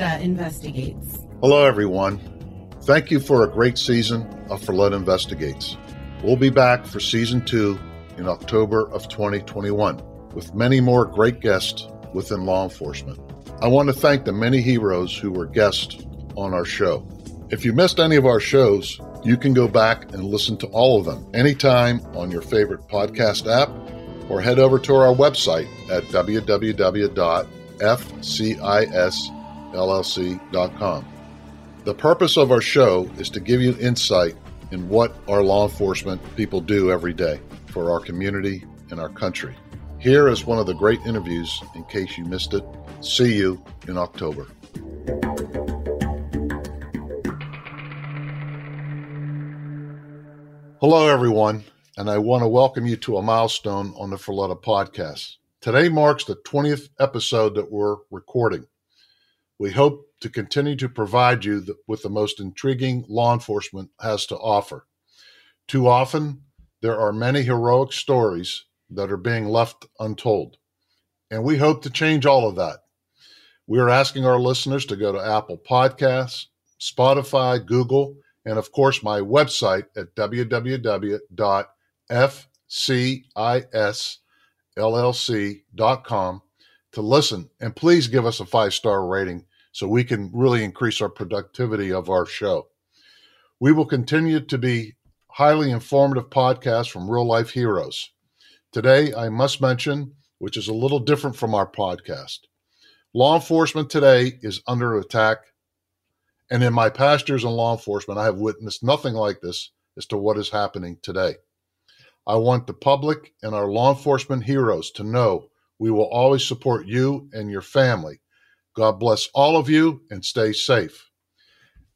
Investigates. Hello, everyone. Thank you for a great season of Furletta Investigates. We'll be back for season two in October of 2021 with many more great guests within law enforcement. I want to thank the many heroes who were guests on our show. If you missed any of our shows, you can go back and listen to all of them anytime on your favorite podcast app or head over to our website at www.fcisllc.com. The purpose of our show is to give you insight in what our law enforcement people do every day for our community and our country. Here is one of the great interviews in case you missed it. See you in October. Hello, everyone, and I want to welcome you to a milestone on the Furletta podcast. Today marks the 20th episode that we're recording. We hope to continue to provide you with the most intriguing law enforcement has to offer. Too often, there are many heroic stories that are being left untold, and we hope to change all of that. We are asking our listeners to go to Apple Podcasts, Spotify, Google, and of course my website at www.fcisllc.com to listen. And please give us a five star rating so we can really increase our productivity of our show. We will continue to be highly informative podcasts from real life heroes. Today, I must mention, which is a little different from our podcast. Law enforcement today is under attack and in my past years in law enforcement, I have witnessed nothing like this as to what is happening today. I want the public and our law enforcement heroes to know we will always support you and your family. God bless all of you and stay safe.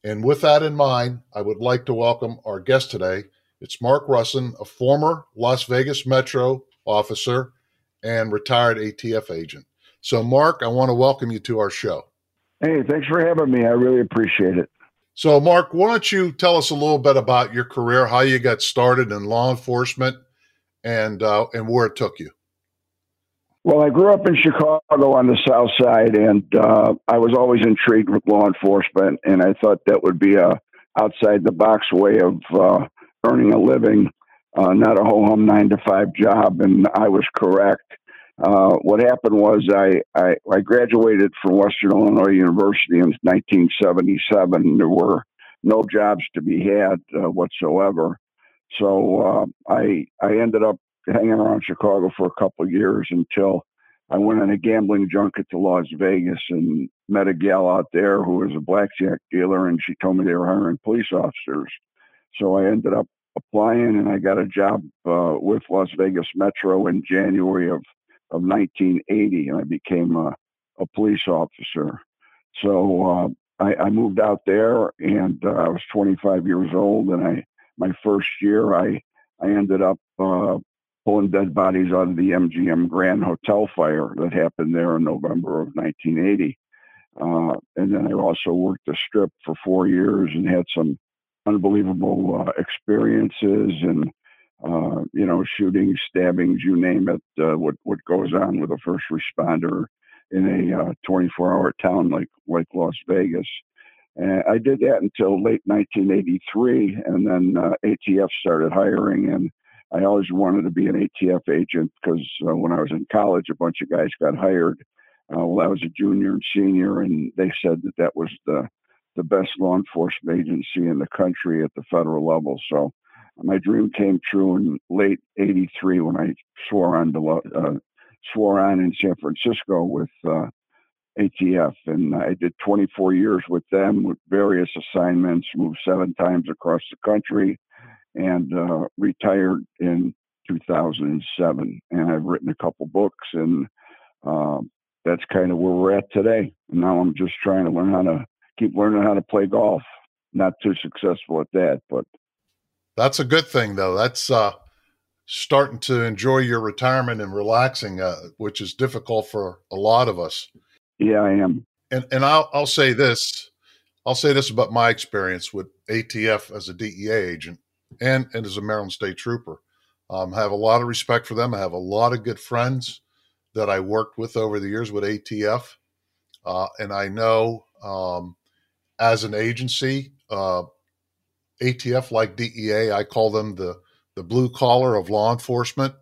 And with that in mind, I would like to welcome our guest today. It's Mark Russin, a former Las Vegas Metro officer and retired ATF agent. So, Mark, I want to welcome you to our show. Hey, thanks for having me. I really appreciate it. So, Mark, why don't you tell us a little bit about your career, how you got started in law enforcement, and uh, and where it took you? Well, I grew up in Chicago on the South Side, and uh, I was always intrigued with law enforcement, and I thought that would be a outside the box way of uh, earning a living, uh, not a ho hum nine to five job. And I was correct. Uh, what happened was I, I, I graduated from Western Illinois University in 1977. There were no jobs to be had uh, whatsoever, so uh, I I ended up hanging around Chicago for a couple years until I went on a gambling junket to Las Vegas and met a gal out there who was a blackjack dealer, and she told me they were hiring police officers. So I ended up applying, and I got a job uh, with Las Vegas Metro in January of of 1980, and I became a, a police officer. So uh, I, I, moved out there, and uh, I was 25 years old. And I, my first year, I I ended up uh, pulling dead bodies out of the MGM Grand Hotel fire that happened there in November of 1980. Uh, and then I also worked the strip for four years and had some unbelievable uh, experiences and uh, you know, shootings, stabbings, you name it, uh, what what goes on with a first responder in a uh, 24-hour town like like Las Vegas. And I did that until late 1983, and then uh, ATF started hiring, and I always wanted to be an ATF agent because uh, when I was in college, a bunch of guys got hired. Uh, well, I was a junior and senior, and they said that that was the the best law enforcement agency in the country at the federal level. So my dream came true in late '83 when I swore on to, uh, swore on in San Francisco with uh, ATF, and I did 24 years with them with various assignments. Moved seven times across the country, and uh, retired in 2007. And I've written a couple books, and um, that's kind of where we're at today. And now I'm just trying to learn how to keep learning how to play golf. Not too successful at that, but that's a good thing, though. That's uh, starting to enjoy your retirement and relaxing, uh, which is difficult for a lot of us. Yeah, I am. And and I'll I'll say this, I'll say this about my experience with ATF as a DEA agent and and as a Maryland State Trooper. Um, I have a lot of respect for them. I have a lot of good friends that I worked with over the years with ATF, uh, and I know Um, as an agency, uh, ATF, like DEA, I call them the the blue collar of law enforcement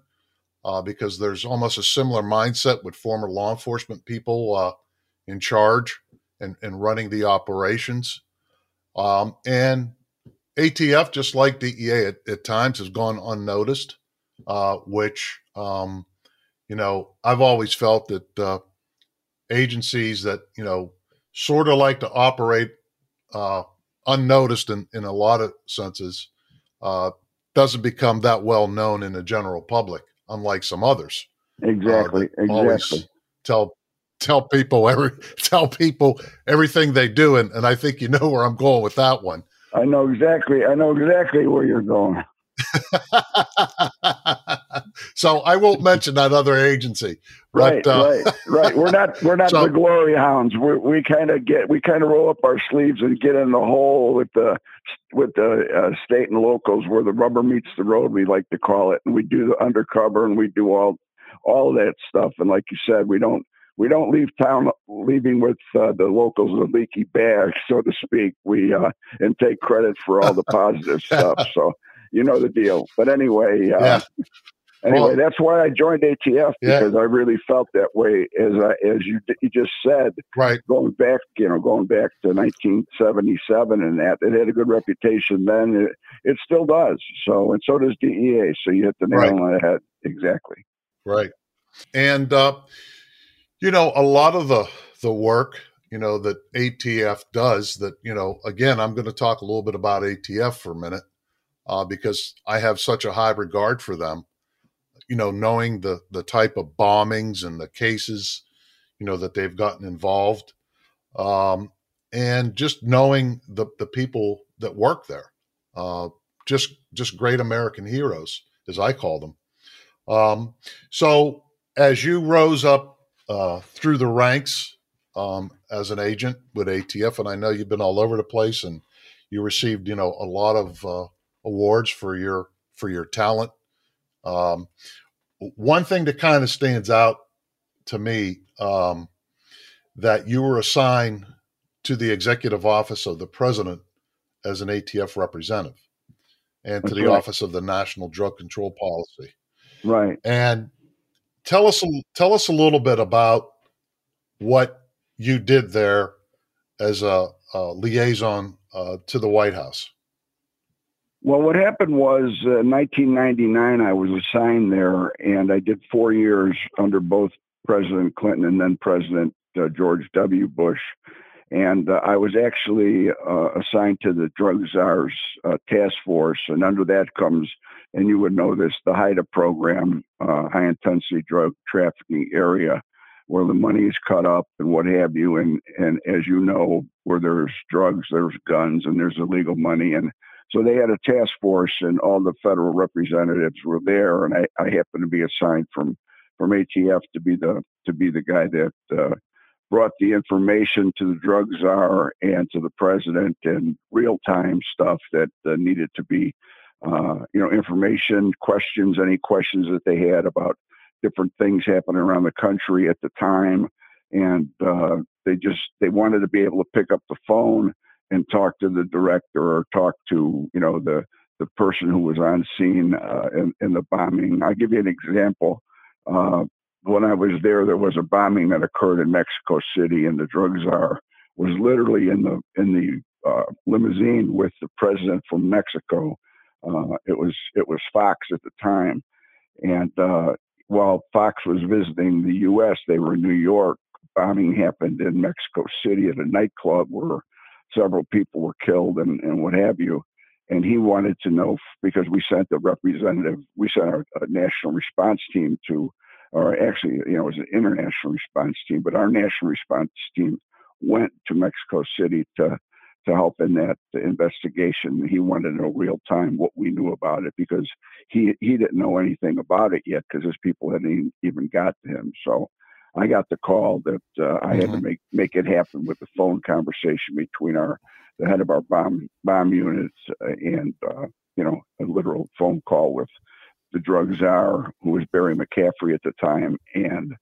uh, because there's almost a similar mindset with former law enforcement people uh, in charge and, and running the operations. Um, and ATF, just like DEA at, at times, has gone unnoticed, uh, which, um, you know, I've always felt that uh, agencies that, you know, sort of like to operate uh, unnoticed in, in a lot of senses uh, doesn't become that well known in the general public, unlike some others. Exactly. Uh, exactly. Tell tell people every tell people everything they do, and, and I think you know where I'm going with that one. I know exactly. I know exactly where you're going. so I won't mention that other agency. But, right, uh, right, right. We're not we're not so, the glory hounds. we we kind of get we kind of roll up our sleeves and get in the hole with the with the uh, state and locals where the rubber meets the road. We like to call it, and we do the undercover and we do all all that stuff. And like you said, we don't we don't leave town leaving with uh, the locals a leaky bag, so to speak. We uh, and take credit for all the positive stuff. So you know the deal. But anyway, uh, yeah. anyway, well, that's why I joined ATF because yeah. I really felt that way, as I, as you you just said. Right. Going back, you know, going back to 1977 and that, it had a good reputation then. It, it still does. So and so does DEA. So you hit the nail right. on the head. Exactly. Right. And uh, you know, a lot of the the work you know that ATF does that you know again I'm going to talk a little bit about ATF for a minute uh, because I have such a high regard for them. You know, knowing the the type of bombings and the cases, you know, that they've gotten involved, um, and just knowing the the people that work there, uh, just just great American heroes, as I call them. Um, so as you rose up uh, through the ranks um, as an agent with ATF, and I know you've been all over the place, and you received, you know, a lot of uh, awards for your for your talent. Um, one thing that kind of stands out to me um, that you were assigned to the executive office of the president as an ATF representative and That's to the right. office of the National Drug Control Policy. Right. And tell us tell us a little bit about what you did there as a, a liaison uh, to the White House. Well, what happened was uh, 1999, I was assigned there, and I did four years under both President Clinton and then President uh, George W. Bush. And uh, I was actually uh, assigned to the Drug Czars uh, Task Force, and under that comes, and you would know this, the HIDTA program, uh, high intensity drug trafficking area, where the money is cut up and what have you. And and as you know, where there's drugs, there's guns, and there's illegal money, and so they had a task force, and all the federal representatives were there, and I, I happened to be assigned from from ATF to be the to be the guy that uh, brought the information to the drug czar and to the president and real time stuff that uh, needed to be, uh, you know, information, questions, any questions that they had about different things happening around the country at the time, and uh, they just they wanted to be able to pick up the phone and talk to the director or talk to you know the the person who was on scene uh, in, in, the bombing. I'll give you an example. Uh, when I was there, there was a bombing that occurred in Mexico City, and the drug czar was literally in the in the uh, limousine with the president from Mexico. Uh, it was it was Fox at the time, and uh, while Fox was visiting the U.S., they were in New York. Bombing happened in Mexico City at a nightclub where several people were killed and, and what have you. And he wanted to know because we sent a representative, we sent our national response team to, or actually, you know, it was an international response team, but our national response team went to Mexico City to to help in that investigation. He wanted to know real time what we knew about it because he he didn't know anything about it yet because his people hadn't even got to him. So I got the call that uh, I mm-hmm. had to mm-hmm. make make it happen with the phone conversation between our the head of our bomb bomb units uh, and uh, you know a literal phone call with the drug czar who was Barry McCaffrey at the time and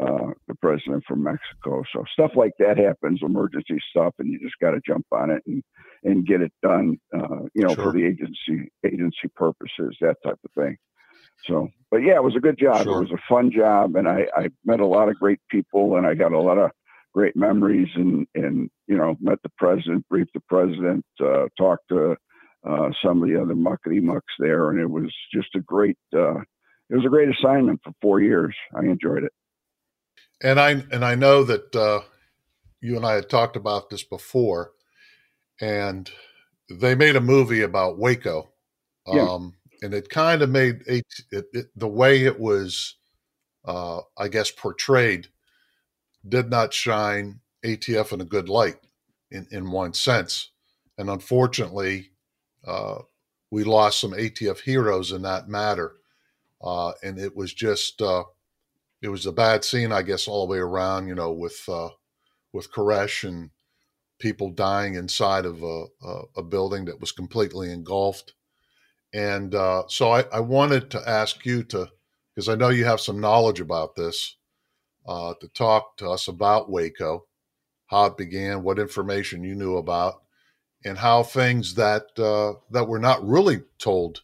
uh, the president from Mexico. So stuff like that happens, emergency stuff, and you just got to jump on it and and get it done. Uh, you know, sure. for the agency agency purposes, that type of thing. So, but yeah, it was a good job. Sure. It was a fun job, and I, I met a lot of great people, and I got a lot of great memories, and and you know, met the president, briefed the president, uh, talked to uh, some of the other muckety mucks there, and it was just a great. Uh, it was a great assignment for four years. I enjoyed it. And I and I know that uh, you and I had talked about this before, and they made a movie about Waco. Yeah. Um, and it kind of made it, it, it, the way it was, uh, I guess, portrayed, did not shine ATF in a good light, in in one sense, and unfortunately, uh, we lost some ATF heroes in that matter, uh, and it was just uh, it was a bad scene, I guess, all the way around. You know, with uh, with Koresh and people dying inside of a, a, a building that was completely engulfed and uh, so I, I, wanted to ask you to, because I know you have some knowledge about this, uh, to talk to us about Waco, how it began, what information you knew about, and how things that uh, that were not really told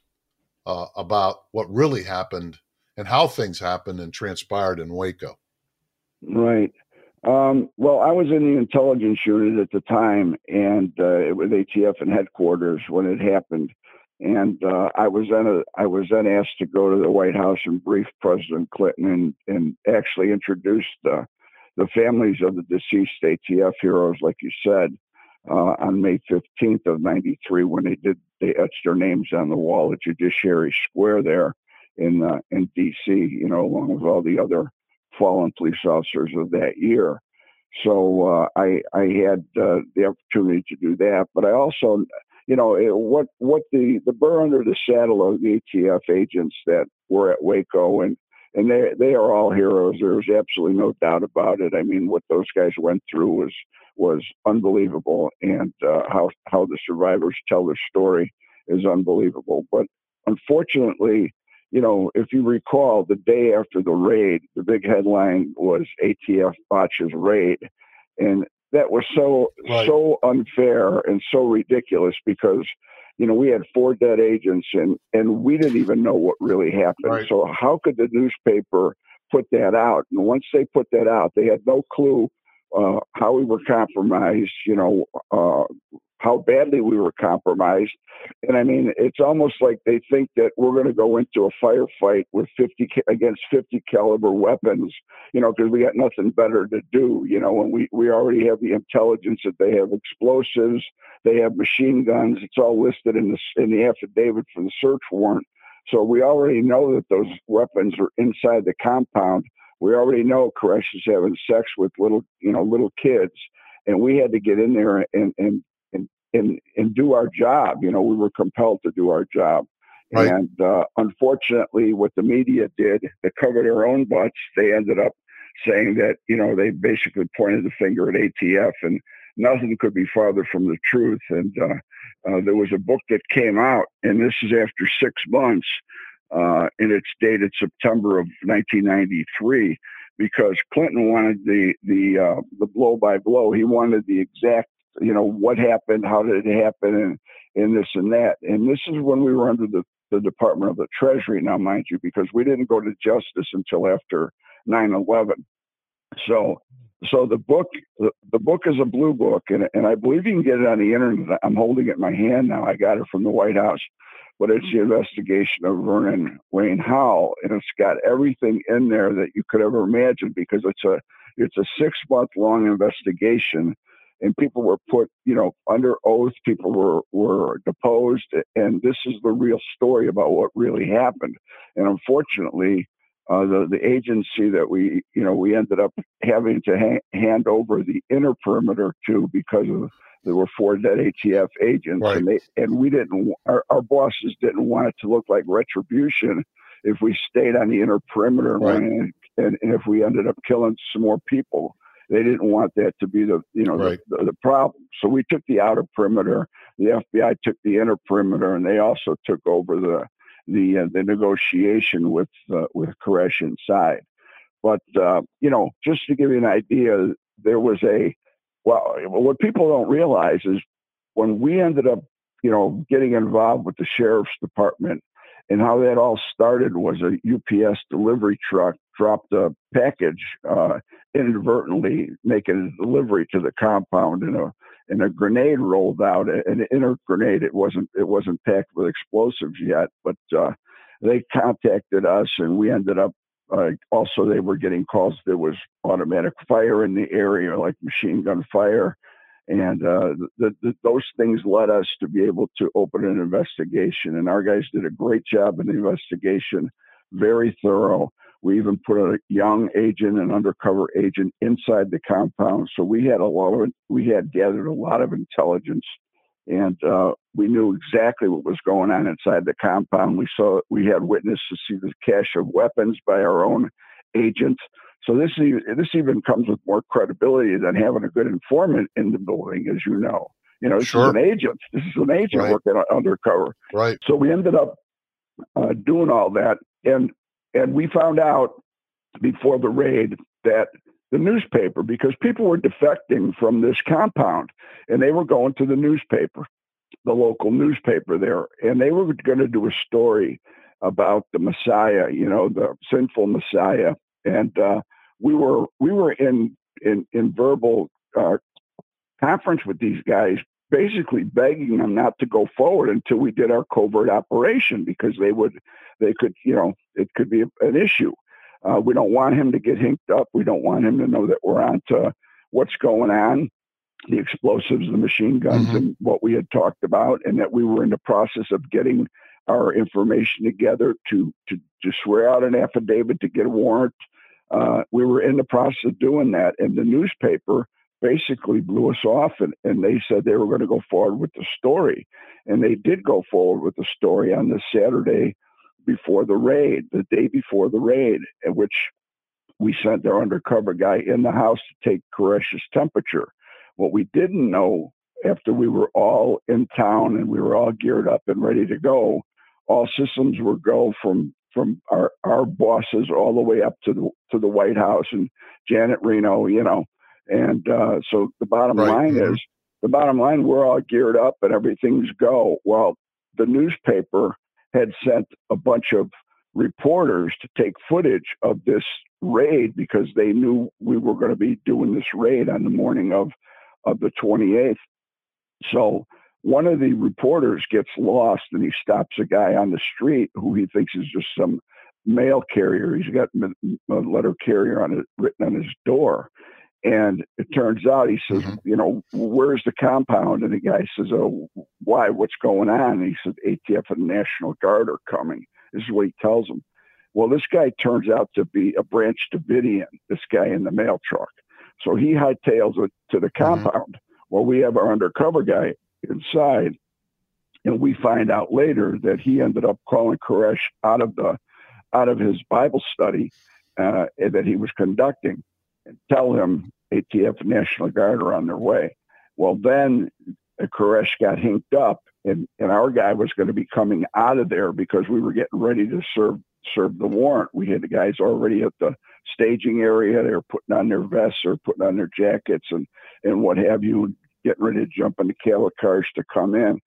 uh, about what really happened and how things happened and transpired in Waco. Right. Um, well, I was in the intelligence unit at the time, and uh, it was ATF and headquarters when it happened and uh, I was then a, I was then asked to go to the White House and brief President Clinton and, and actually introduce the the families of the deceased ATF heroes, like you said, uh, on May 15th of '93 when they did they etched their names on the wall at Judiciary Square there in uh, in D.C. You know, along with all the other fallen police officers of that year. So uh, I I had uh, the opportunity to do that, but I also you know what what the the burr under the saddle of the ATF agents that were at Waco and and they they are all heroes. There's absolutely no doubt about it. I mean, what those guys went through was was unbelievable, and uh, how how the survivors tell their story is unbelievable. But unfortunately, you know, if you recall, the day after the raid, the big headline was ATF botches raid, and that was so right. so unfair and so ridiculous because you know we had four dead agents and and we didn't even know what really happened right. so how could the newspaper put that out and once they put that out they had no clue uh, how we were compromised you know uh, how badly we were compromised. And I mean, it's almost like they think that we're going to go into a firefight with 50 against 50 caliber weapons, you know, because we got nothing better to do, you know, and we, we already have the intelligence that they have explosives, they have machine guns. It's all listed in the, in the affidavit for the search warrant. So we already know that those weapons are inside the compound. We already know Koresh is having sex with little, you know, little kids and we had to get in there and, and and and and do our job. You know, we were compelled to do our job. Right. And uh, unfortunately, what the media did, they covered their own butts. They ended up saying that you know they basically pointed the finger at ATF, and nothing could be farther from the truth. And uh, uh, there was a book that came out, and this is after six months, uh, and it's dated September of 1993 because Clinton wanted the the uh, the blow by blow. He wanted the exact you know, what happened, how did it happen, and, and this and that. And this is when we were under the, the Department of the Treasury, now, mind you, because we didn't go to justice until after 9 11. So, so the book, the, the book is a blue book, and, and I believe you can get it on the internet. I'm holding it in my hand now. I got it from the White House, but it's the investigation of Vernon Wayne Howell, and it's got everything in there that you could ever imagine because it's a it's a six month long investigation and people were put, you know, under oath. People were were deposed, and this is the real story about what really happened. And unfortunately, uh, the the agency that we, you know, we ended up having to ha- hand over the inner perimeter to because of there were four dead ATF agents, right. and they and we didn't. Our, our bosses didn't want it to look like retribution if we stayed on the inner perimeter right. and, and, and if we ended up killing some more people they didn't want that to be the you know right. the, the, the, problem. So we took the outer perimeter. The FBI took the inner perimeter, and they also took over the the uh, the negotiation with uh, with Koresh inside. But uh, you know, just to give you an idea, there was a well, what people don't realize is when we ended up, you know, getting involved with the sheriff's department and how that all started was a UPS delivery truck dropped a package uh, inadvertently, making a delivery to the compound, and a and a grenade rolled out. An inner grenade. It wasn't it wasn't packed with explosives yet, but uh, they contacted us, and we ended up. Uh, also, they were getting calls. There was automatic fire in the area, like machine gun fire and uh, the, the, those things led us to be able to open an investigation. And our guys did a great job in the investigation, very thorough. We even put a young agent, an undercover agent, inside the compound. So we had a lot of we had gathered a lot of intelligence, and uh, we knew exactly what was going on inside the compound. We saw we had witnesses to see the cache of weapons by our own agent. So this this even comes with more credibility than having a good informant in the building, as you know. You know, this sure. is an agent. This is an agent right. working undercover. Right. So we ended up uh, doing all that, and and we found out before the raid that the newspaper, because people were defecting from this compound, and they were going to the newspaper, the local newspaper there, and they were going to do a story about the Messiah, you know, the sinful Messiah, and uh, we were we were in in in verbal uh, conference with these guys, basically begging them not to go forward until we did our covert operation because they would they could you know it could be an issue. Uh, we don't want him to get hinked up. We don't want him to know that we're on to what's going on, the explosives, the machine guns, mm-hmm. and what we had talked about, and that we were in the process of getting our information together to to to swear out an affidavit to get a warrant uh, we were in the process of doing that, and the newspaper basically blew us off, and, and they said they were going to go forward with the story, and they did go forward with the story on the Saturday before the raid, the day before the raid, in which we sent their undercover guy in the house to take Koresh's temperature. What we didn't know after we were all in town and we were all geared up and ready to go, all systems were go from from our, our bosses all the way up to the to the White House and Janet Reno, you know. And uh, so the bottom right. line mm-hmm. is the bottom line we're all geared up and everything's go. Well, the newspaper had sent a bunch of reporters to take footage of this raid because they knew we were going to be doing this raid on the morning of of the 28th. So one of the reporters gets lost and he stops a guy on the street who he thinks is just some mail carrier. He's got a letter carrier on it written on his door. And it turns out he says, mm-hmm. you know, where's the compound? And the guy says, oh, why? What's going on? And he said, ATF and the National Guard are coming. This is what he tells him. Well, this guy turns out to be a Branch Davidian, this guy in the mail truck. So he hightails it to the mm-hmm. compound. Mm-hmm. Well, we have our undercover guy inside. And we find out later that he ended up calling Koresh out of the out of his Bible study uh, that he was conducting and tell him ATF National Guard are on their way. Well, then Koresh got hinked up, and, and our guy was going to be coming out of there because we were getting ready to serve serve the warrant. We had the guys already at the staging area. They were putting on their vests or putting on their jackets and and what have you, getting ready to jump into cattle cars to come in.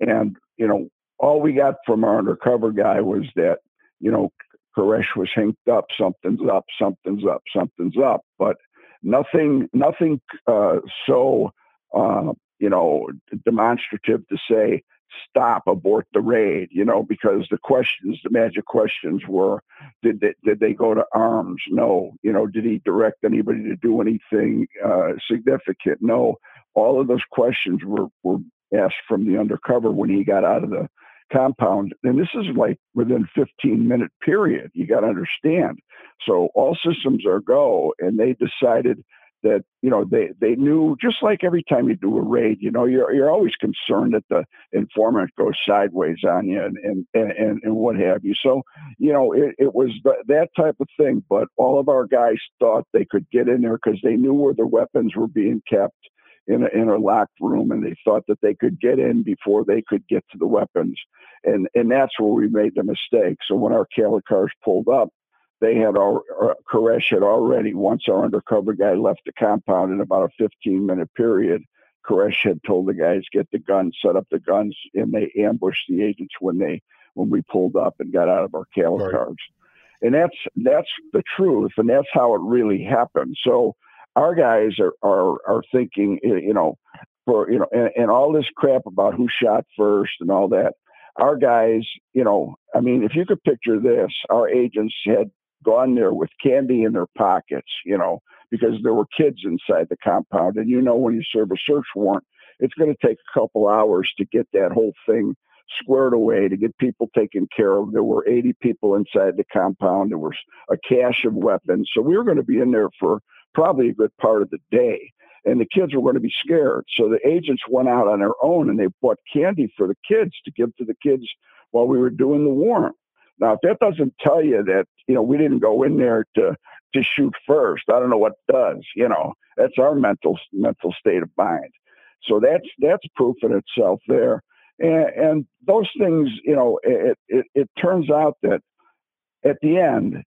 And, you know, all we got from our undercover guy was that, you know, Koresh was hinked up, something's up, something's up, something's up. But nothing, nothing uh, so, uh, you know, demonstrative to say, stop, abort the raid, you know, because the questions, the magic questions were, did they, did they go to arms? No. You know, did he direct anybody to do anything uh, significant? No all of those questions were, were asked from the undercover when he got out of the compound. And this is like within 15 minute period. You got to understand. So all systems are go. And they decided that, you know, they, they knew just like every time you do a raid, you know, you're, you're always concerned that the informant goes sideways on you and, and, and, and what have you. So, you know, it, it was that type of thing. But all of our guys thought they could get in there because they knew where the weapons were being kept in a, in a locked room and they thought that they could get in before they could get to the weapons. And, and that's where we made the mistake. So when our cattle cars pulled up, they had all uh, Koresh had already once our undercover guy left the compound in about a 15 minute period. Koresh had told the guys get the guns, set up the guns, and they ambushed the agents when they when we pulled up and got out of our cattle right. cars. And that's that's the truth, and that's how it really happened. So our guys are are, are thinking, eh, you know, for you know, and, and all this crap about who shot first and all that. Our guys, you know, I mean, if you could picture this, our agents had gone there with candy in their pockets, you know, because there were kids inside the compound. And you know, when you serve a search warrant, it's going to take a couple hours to get that whole thing squared away, to get people taken care of. There were 80 people inside the compound. There was a cache of weapons. So we were going to be in there for probably a good part of the day. And the kids were going to be scared. So the agents went out on their own and they bought candy for the kids to give to the kids while we were doing the warrant. Now, if that doesn't tell you that, you know, we didn't go in there to to shoot first, I don't know what does. You know, that's our mental mental state of mind. So that's that's proof in itself there. And, and those things, you know, it, it it turns out that at the end,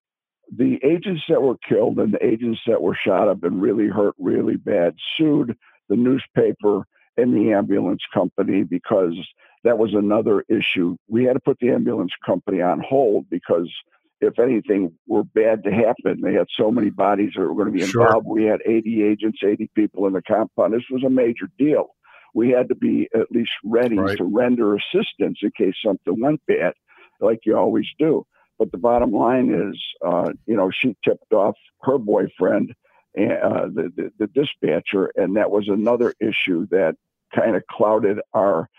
the agents that were killed and the agents that were shot have been really hurt really bad, sued the newspaper and the ambulance company because that was another issue. We had to put the ambulance company on hold because if anything were bad to happen, they had so many bodies that were going to be involved. Sure. We had 80 agents, 80 people in the compound. This was a major deal. We had to be at least ready right. to render assistance in case something went bad, like you always do. But the bottom line is, uh, you know, she tipped off her boyfriend, uh, the, the, the dispatcher, and that was another issue that kind of clouded our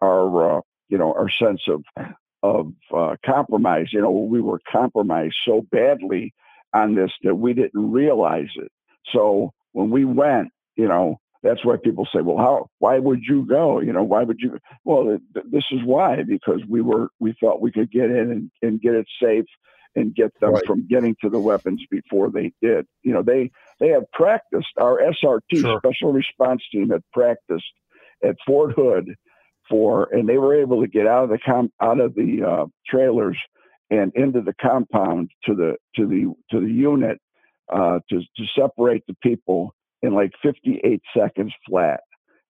our uh, you know our sense of of uh, compromise. You know, we were compromised so badly on this that we didn't realize it. So when we went, you know, that's why people say, "Well, how? Why would you go? You know, why would you?" Well, th- this is why because we were we thought we could get in and, and get it safe and get them right. from getting to the weapons before they did. You know, they they had practiced. Our SRT sure. Special Response Team had practiced at Fort Hood for, and they were able to get out of the com- out of the uh, trailers and into the compound to the to the to the unit uh, to to separate the people in like 58 seconds flat.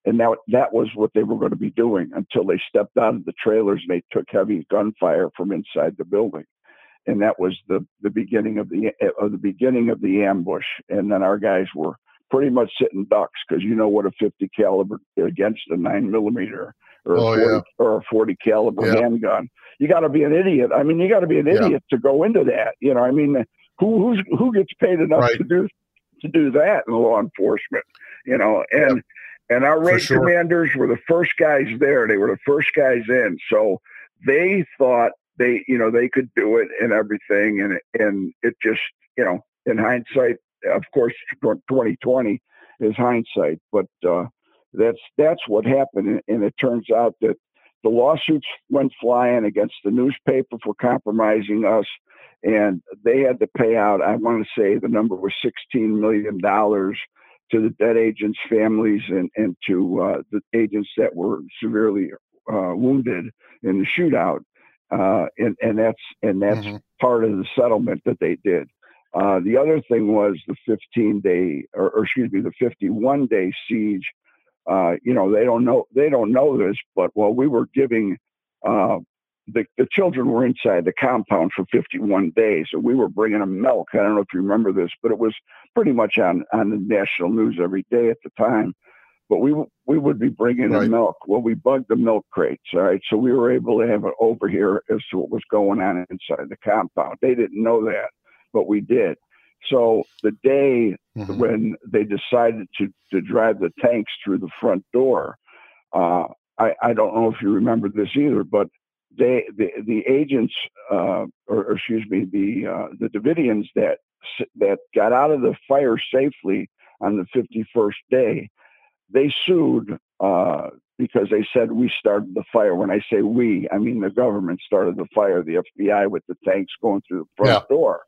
And now that was what they were going to be doing until they stepped out of the trailers and they took heavy gunfire from inside the building. And that was the, the beginning of the of the beginning of the ambush. And then our guys were pretty much sitting ducks because you know what a 50 caliber against a nine millimeter or, oh, a 40, yeah. or a 40 caliber yeah. handgun. You got to be an idiot. I mean, you got to be an idiot yeah. to go into that. You know, I mean, who who's who gets paid enough right. to do to do that in law enforcement? You know, and and our raid sure. commanders were the first guys there. They were the first guys in, so they thought they you know they could do it and everything, and and it just you know in hindsight of course, 2020 is hindsight, but uh, that's that's what happened, and it turns out that the lawsuits went flying against the newspaper for compromising us, and they had to pay out. I want to say the number was 16 million dollars to the dead agents' families and and to uh, the agents that were severely uh, wounded in the shootout. Uh, and and that's and that's mm-hmm. part of the settlement that they did. Uh, the other thing was the 15 day, or, or, excuse me, the 51 day siege. Uh, you know, they don't know they don't know this, but while we were giving uh, the the children were inside the compound for 51 days, and we were bringing them milk. I don't know if you remember this, but it was pretty much on on the national news every day at the time. But we we would be bringing right. them milk. Well, we bugged the milk crates. All right, so we were able to have it over here as to what was going on inside the compound. They didn't know that but we did. So the day mm-hmm. when they decided to, to drive the tanks through the front door, uh, I, I don't know if you remember this either, but they the, the agents, uh, or, or, excuse me, the uh, the Davidians that that got out of the fire safely on the 51st day, they sued uh, because they said we started the fire. When I say we, I mean the government started the fire, the FBI with the tanks going through the front yeah. door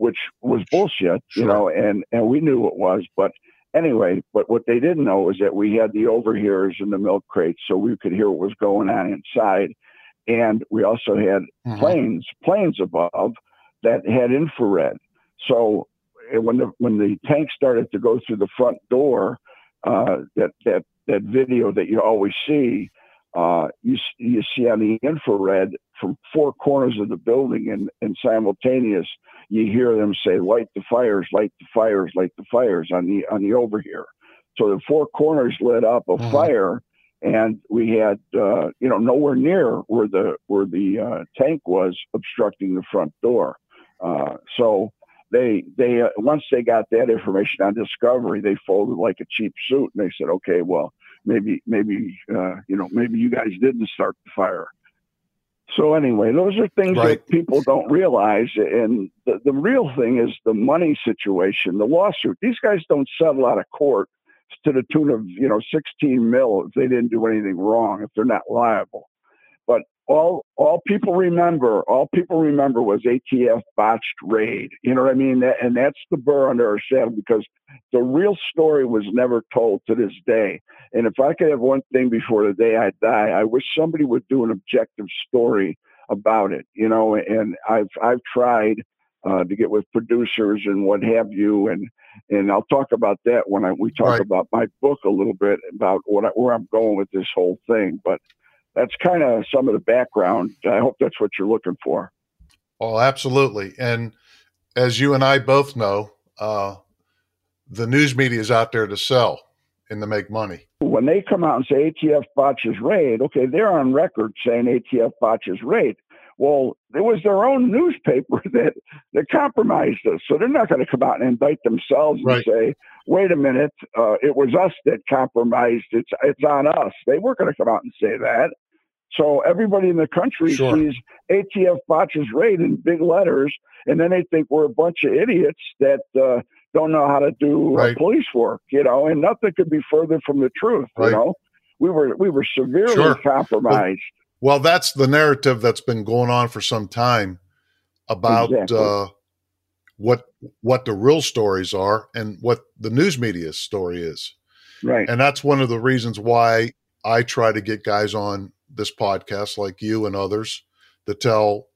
which was bullshit, sure. you know, and, and we knew it was. But anyway, but what they didn't know was that we had the overhears in the milk crates so we could hear what was going on inside. And we also had mm-hmm. planes, planes above that had infrared. So eh, when the when the tank started to go through the front door, uh, that that that video that you always see, uh, you you see on the infrared from four corners of the building, and and simultaneous, you hear them say, "Light the fires! Light the fires! Light the fires!" on the on the overhear. So the four corners lit up a mm-hmm. fire, and we had uh, you know nowhere near where the where the uh, tank was obstructing the front door. Uh, so they they uh, once they got that information on discovery, they folded like a cheap suit, and they said, okay, well maybe maybe uh, you know maybe you guys didn't start the fire. So anyway, those are things right. that people don't realize, and the, the real thing is the money situation, the lawsuit. These guys don't settle out of court to the tune of you know 16 mil if they didn't do anything wrong if they're not liable all all people remember all people remember was atf botched raid you know what i mean that, and that's the burr under our saddle because the real story was never told to this day and if i could have one thing before the day i die i wish somebody would do an objective story about it you know and i've i've tried uh, to get with producers and what have you. And and I'll talk about that when I, we talk right. about my book a little bit about what I, where I'm going with this whole thing. But that's kind of some of the background. I hope that's what you're looking for. Oh, absolutely. And as you and I both know, uh, the news media is out there to sell and to make money. When they come out and say ATF botches raid, okay, they're on record saying ATF botches raid. Well, it was their own newspaper that that compromised us, so they're not going to come out and indict themselves right. and say, "Wait a minute, uh, it was us that compromised. It's it's on us." They weren't going to come out and say that. So everybody in the country sure. sees ATF botches raid in big letters, and then they think we're a bunch of idiots that uh, don't know how to do uh, right. uh, police work. You know, and nothing could be further from the truth. Right. You know, we were we were severely sure. compromised. Well, that's the narrative that's been going on for some time about exactly. What what the real stories are and what the news media's story is. Right. And that's one of the reasons why I try to get guys on this podcast like you and others to tell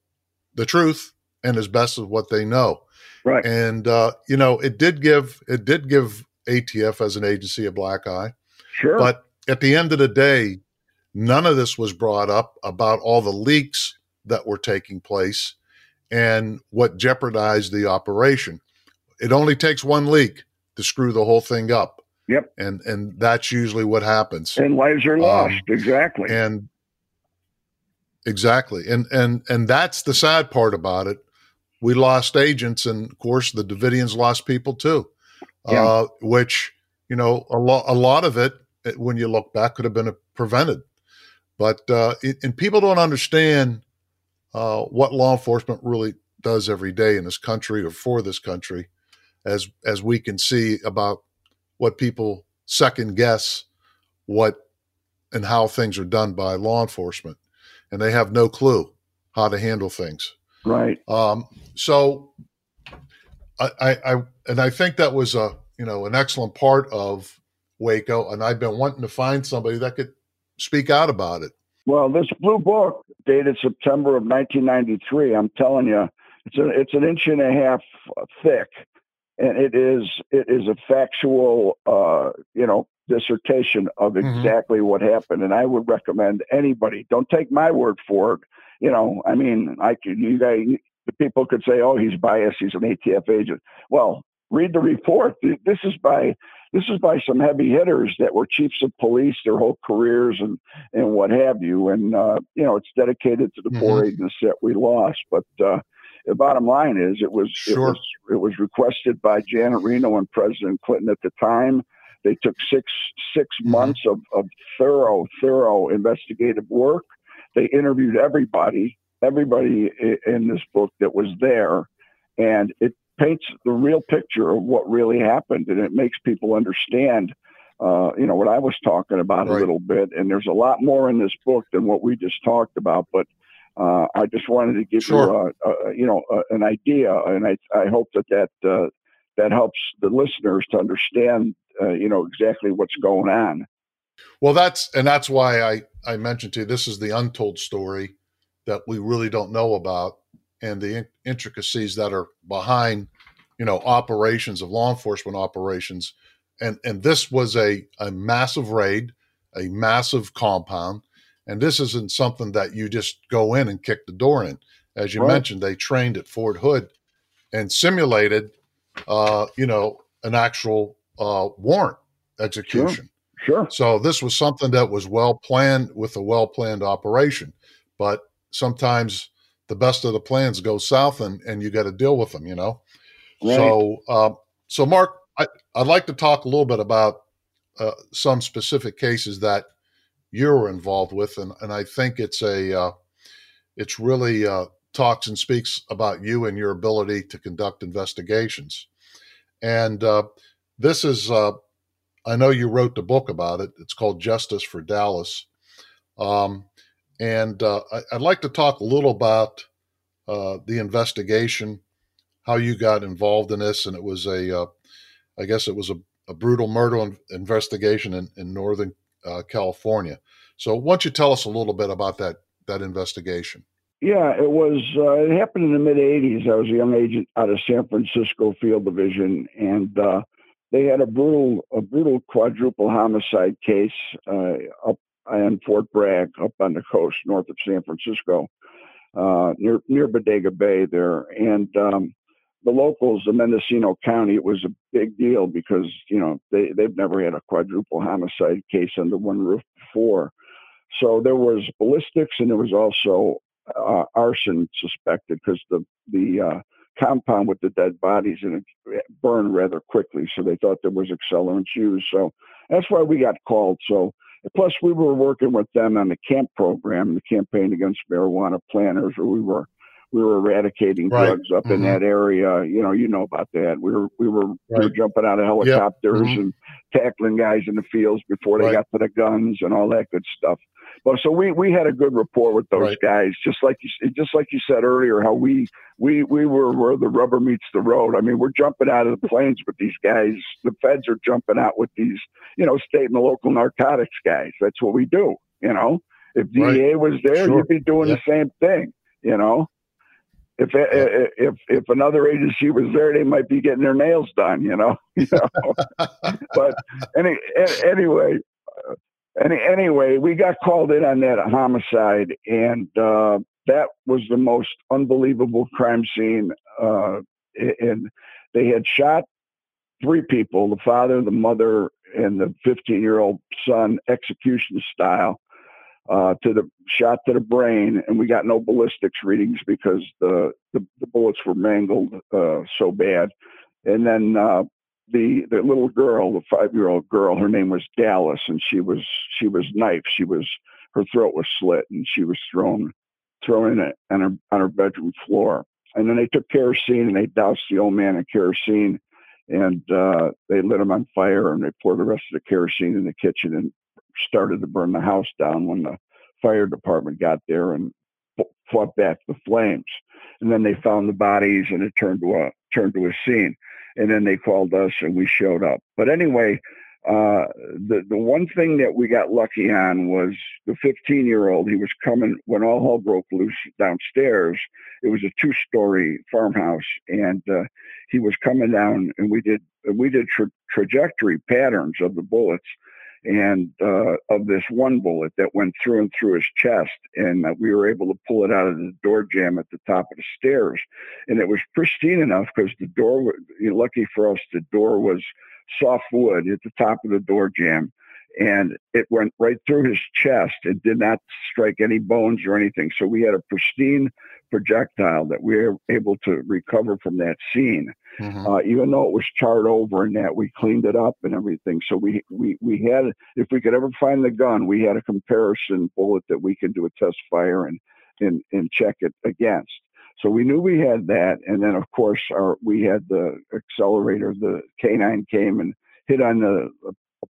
the truth and as best as what they know. Right. And uh, you know, it did give it did give ATF as an agency a black eye. Sure. But at the end of the day, None of this was brought up about all the leaks that were taking place and what jeopardized the operation. It only takes one leak to screw the whole thing up. Yep. And and that's usually what happens. And lives are lost. Um, exactly. And exactly. And and and that's the sad part about it. We lost agents, and of course the Davidians lost people too. Yeah. Uh, which you know a lot a lot of it when you look back could have been prevented but uh, it, and people don't understand uh, what law enforcement really does every day in this country or for this country, as as we can see about what people second guess what and how things are done by law enforcement, and they have no clue how to handle things. Right. Um, so, I, I, I and I think that was a you know an excellent part of Waco, and I've been wanting to find somebody that could speak out about it? Well, this blue book dated September of 1993. I'm telling you, it's a, it's an inch and a half thick, and it is it is a factual, uh, you know, dissertation of mm-hmm. exactly mm-hmm. what happened. And I would recommend anybody. Don't take my word for it. You know, I mean, I could you guys, the people could say, "Oh, he's biased. He's an ATF agent." Well, read the report. This is by this is by some heavy hitters that were chiefs of police their whole careers and and what have you. And uh, you know, it's dedicated to the mm-hmm. poor agents that we lost. But uh, the bottom line is, it was sure. it was it was requested by Janet Reno and President Clinton at the time. They took six 6 mm-hmm. months of, of thorough thorough investigative work. They interviewed everybody everybody in this book that was there and it paints the real picture of what really happened, and it makes people understand. Uh, you know what I was talking about right. a little bit, and there's a lot more in this book than what we just talked about. But uh, I just wanted to give sure. you, a, a, you know, a, an idea, and I, I hope that that uh, that helps the listeners to understand, uh, you know, exactly what's going on. Well, that's and that's why I I mentioned to you this is the untold story that we really don't know about and the intricacies that are behind, you know, operations of law enforcement operations. And and this was a a massive raid, a massive compound, and this isn't something that you just go in and kick the door in. As you right. mentioned, they trained at Fort Hood and simulated, uh, you know, an actual uh, warrant execution. Sure. sure. So this was something that was well planned with a well planned operation, but sometimes the best of the plans go south, and and you got to deal with them. You know. Right. So uh, so Mark, I, I'd like to talk a little bit about uh, some specific cases that you were involved with, and and I think it's a uh, it's really uh, talks and speaks about you and your ability to conduct investigations. And uh, this is, uh, I know you wrote the book about it. It's called Justice for Dallas. Um, and uh, I, would like to talk a little about uh, the investigation, how you got involved in this. And it was a, uh, I guess it was a, a brutal murder investigation in, in Northern uh, California. So why don't you tell us a little bit about that, that investigation? Yeah, it was. Uh, it happened in the mid '80s. I was a young agent out of San Francisco Field Division, and uh, they had a brutal, a brutal quadruple homicide case uh, up in Fort Bragg, up on the coast north of San Francisco, uh, near near Bodega Bay there. And um, the locals, the Mendocino County, it was a big deal because you know they they've never had a quadruple homicide case under one roof before. So there was ballistics, and there was also uh, arson suspected because the the uh, compound with the dead bodies in it burned rather quickly, so they thought there was accelerants used. So that's why we got called. So plus we were working with them on the CAMP program, the campaign against marijuana planters, where we were we were eradicating right. drugs up mm-hmm. in that area. You know, you know about that. We were we were, right. we were jumping out of helicopters yep. mm-hmm. and tackling guys in the fields before they right. got to the guns and all that good stuff. Well, so we we had a good rapport with those guys, just like you just like you said earlier, how we we we were where the rubber meets the road. I mean, we're jumping out of the planes with these guys. The feds are jumping out with these, you know, state and the local narcotics guys. That's what we do. You know, if DEA was there, sure. you'd be doing yeah. the same thing. You know, if if if another agency was there, they might be getting their nails done. You know, but any anyway, any, anyway, we got called in on that homicide, and uh, that was the most unbelievable crime scene. Uh, and they had shot three people the father, the mother, and the 15 year old son, execution style. Uh, to the shot to the brain, and we got no ballistics readings because the the, the bullets were mangled uh, so bad. And then uh, the the little girl, the five year old girl, her name was Dallas, and she was she was knifed. She was her throat was slit, and she was thrown thrown in it on her on her bedroom floor. And then they took kerosene and they doused the old man in kerosene, and uh, they lit him on fire, and they poured the rest of the kerosene in the kitchen and started to burn the house down. When the fire department got there and fought back the flames, and then they found the bodies, and it turned to a turned to a scene and then they called us and we showed up. But anyway, uh, the the one thing that we got lucky on was the 15 year old. He was coming when all hell broke loose downstairs. It was a two story farmhouse, and uh, he was coming down, and we did we did tra- trajectory patterns of the bullets and uh, of this one bullet that went through and through his chest, and uh, we were able to pull it out of the door jamb at the top of the stairs, and it was pristine enough because the door. You know, lucky for us, the door was soft wood at the top of the door jamb, and it went right through his chest. It did not strike any bones or anything. So we had a pristine projectile that we were able to recover from that scene. Mm-hmm. Uh, even though it was charred over and that we cleaned it up and everything. So we, we, we had, if we could ever find the gun, we had a comparison bullet that we could do a test fire and, and, and check it against. So we knew we had that. And then of course our, we had the accelerator, the K9 came and hit on the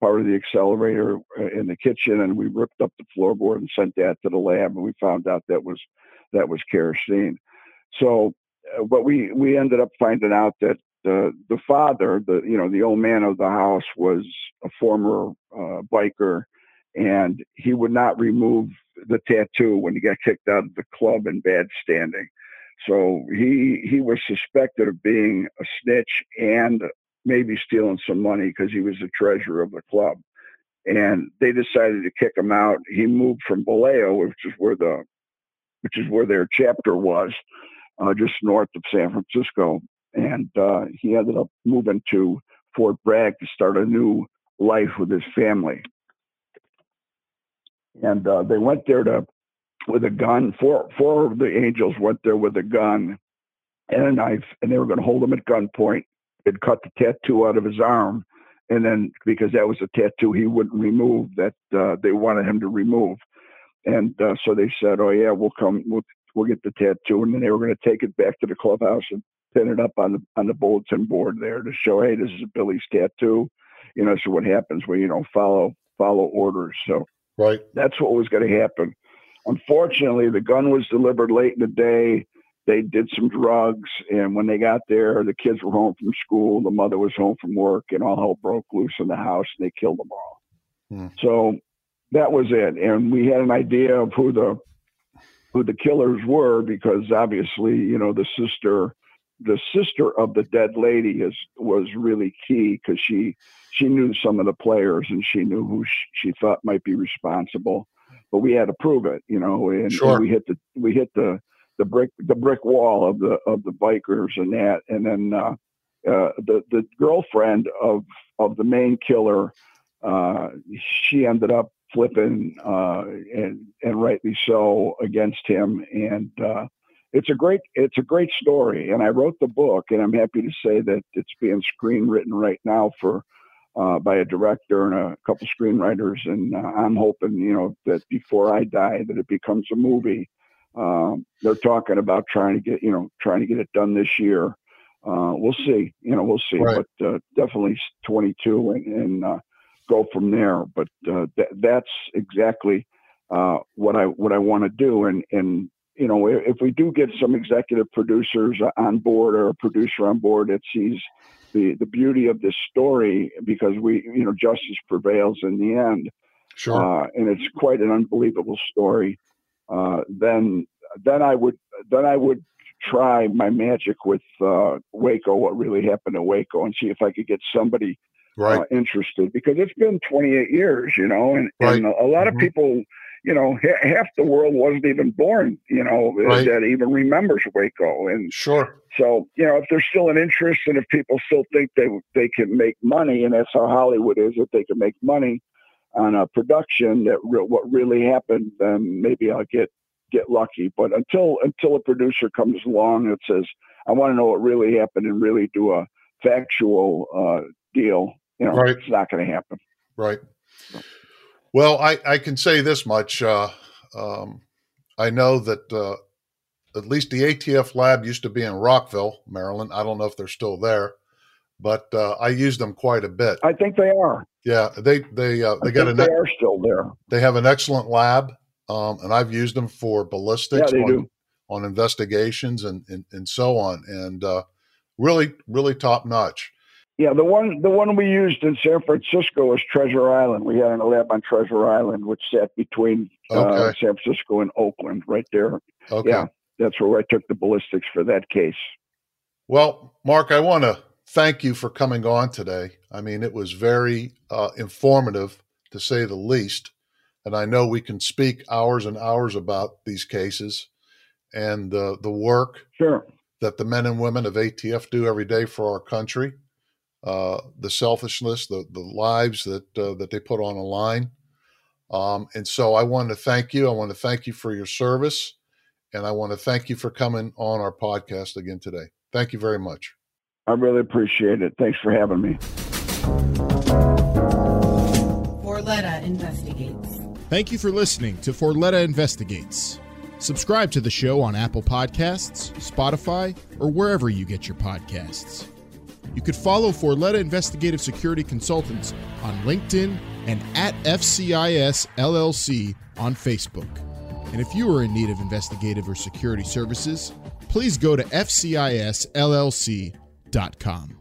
part of the accelerator uh, in the kitchen and we ripped up the floorboard and sent that to the lab and we found out that was that was kerosene. So uh, but we we ended up finding out that the the father the you know the old man of the house was a former uh, biker and he would not remove the tattoo when he got kicked out of the club in bad standing. So he he was suspected of being a snitch and maybe stealing some money because he was the treasurer of the club. And they decided to kick him out. He moved from Vallejo, which is where the which is where their chapter was, uh, just north of San Francisco. And uh, he ended up moving to Fort Bragg to start a new life with his family. And uh, they went there to with a gun. Four four of the angels went there with a gun and a knife, and they were going to hold him at gunpoint and cut the tattoo out of his arm. And then because that was a tattoo he wouldn't remove, that uh, they wanted him to remove. And uh, so they said, "Oh yeah, we'll come. We'll we'll get the tattoo." And then they were going to take it back to the clubhouse and pin it up on the on the bulletin board there to show, "Hey, this is Billy's tattoo." You know, so what happens when you don't follow follow orders? So right, that's what was going to happen. Unfortunately, the gun was delivered late in the day. They did some drugs, and when they got there, the kids were home from school, the mother was home from work, and all hell broke loose in the house, and they killed them all. Hmm. So that was it, and we had an idea of who the who the killers were because obviously, you know, the sister the sister of the dead lady is was really key because she she knew some of the players and she knew who she, she thought might be responsible but we had to prove it, you know, and, sure. and we hit the we hit the the brick the brick wall of the of the bikers and that, and then uh, uh, the the girlfriend of of the main killer, uh, she ended up flipping uh, and and rightly so against him, and uh, it's a great it's a great story, and I wrote the book, and I'm happy to say that it's being screen written right now for uh, by a director and a couple screenwriters, and I'm hoping, you know, that before I die, that it becomes a movie. Um, they're talking about trying to get, you know, trying to get it done this year. Uh, we'll see, you know, we'll see, right. but uh, definitely 22 and, and uh, go from there. But uh, th- that's exactly what I what I want to do, and and you know, if we do get some executive producers on board or a producer on board that sees the the beauty of this story because we you know justice prevails in the end sure uh, and it's quite an unbelievable story uh, then then i would then i would try my magic with uh, waco what really happened in waco and see if i could get somebody right. Uh, interested because it's been 28 years you know and, right. and a lot of mm-hmm. people you know, half the world wasn't even born, you know, right. that even remembers Waco. And sure. So, you know, if there's still an interest and if people still think they they can make money, and that's how Hollywood is, if they can make money on a production that re- what really happened, then maybe I'll get get lucky. But until until a producer comes along that says, I want to know what really happened and really do a factual uh, deal, you know, right. it's not going to happen. Right. So. Well, I, I can say this much. Uh, um, I know that uh, at least the ATF lab used to be in Rockville, Maryland. I don't know if they're still there, but uh, I use them quite a bit. I think they are. Yeah, they they uh, they I got an. They are still there. They have an excellent lab, um, and I've used them for ballistics yeah, on, do. on investigations and, and and so on, and uh, really really top notch. Yeah, the one the one we used in San Francisco was Treasure Island. We had a lab on Treasure Island, which sat between uh, okay. San Francisco and Oakland, right there. Okay. Yeah, that's where I took the ballistics for that case. Well, Mark, I want to thank you for coming on today. I mean, it was very uh, informative, to say the least. And I know we can speak hours and hours about these cases and uh, the work sure. that the men and women of ATF do every day for our country uh, the selfishness, the the lives that uh, that they put on a line. Um, and so I want to thank you. I want to thank you for your service, and I want to thank you for coming on our podcast again today. Thank you very much. I really appreciate it. Thanks for having me. Forletta Investigates. Thank you for listening to Forletta Investigates. Subscribe to the show on Apple Podcasts, Spotify, or wherever you get your podcasts. You could follow Forletta Investigative Security Consultants on LinkedIn and at FCIS LLC on Facebook. And if you are in need of investigative or security services, please go to FCISLLC.com.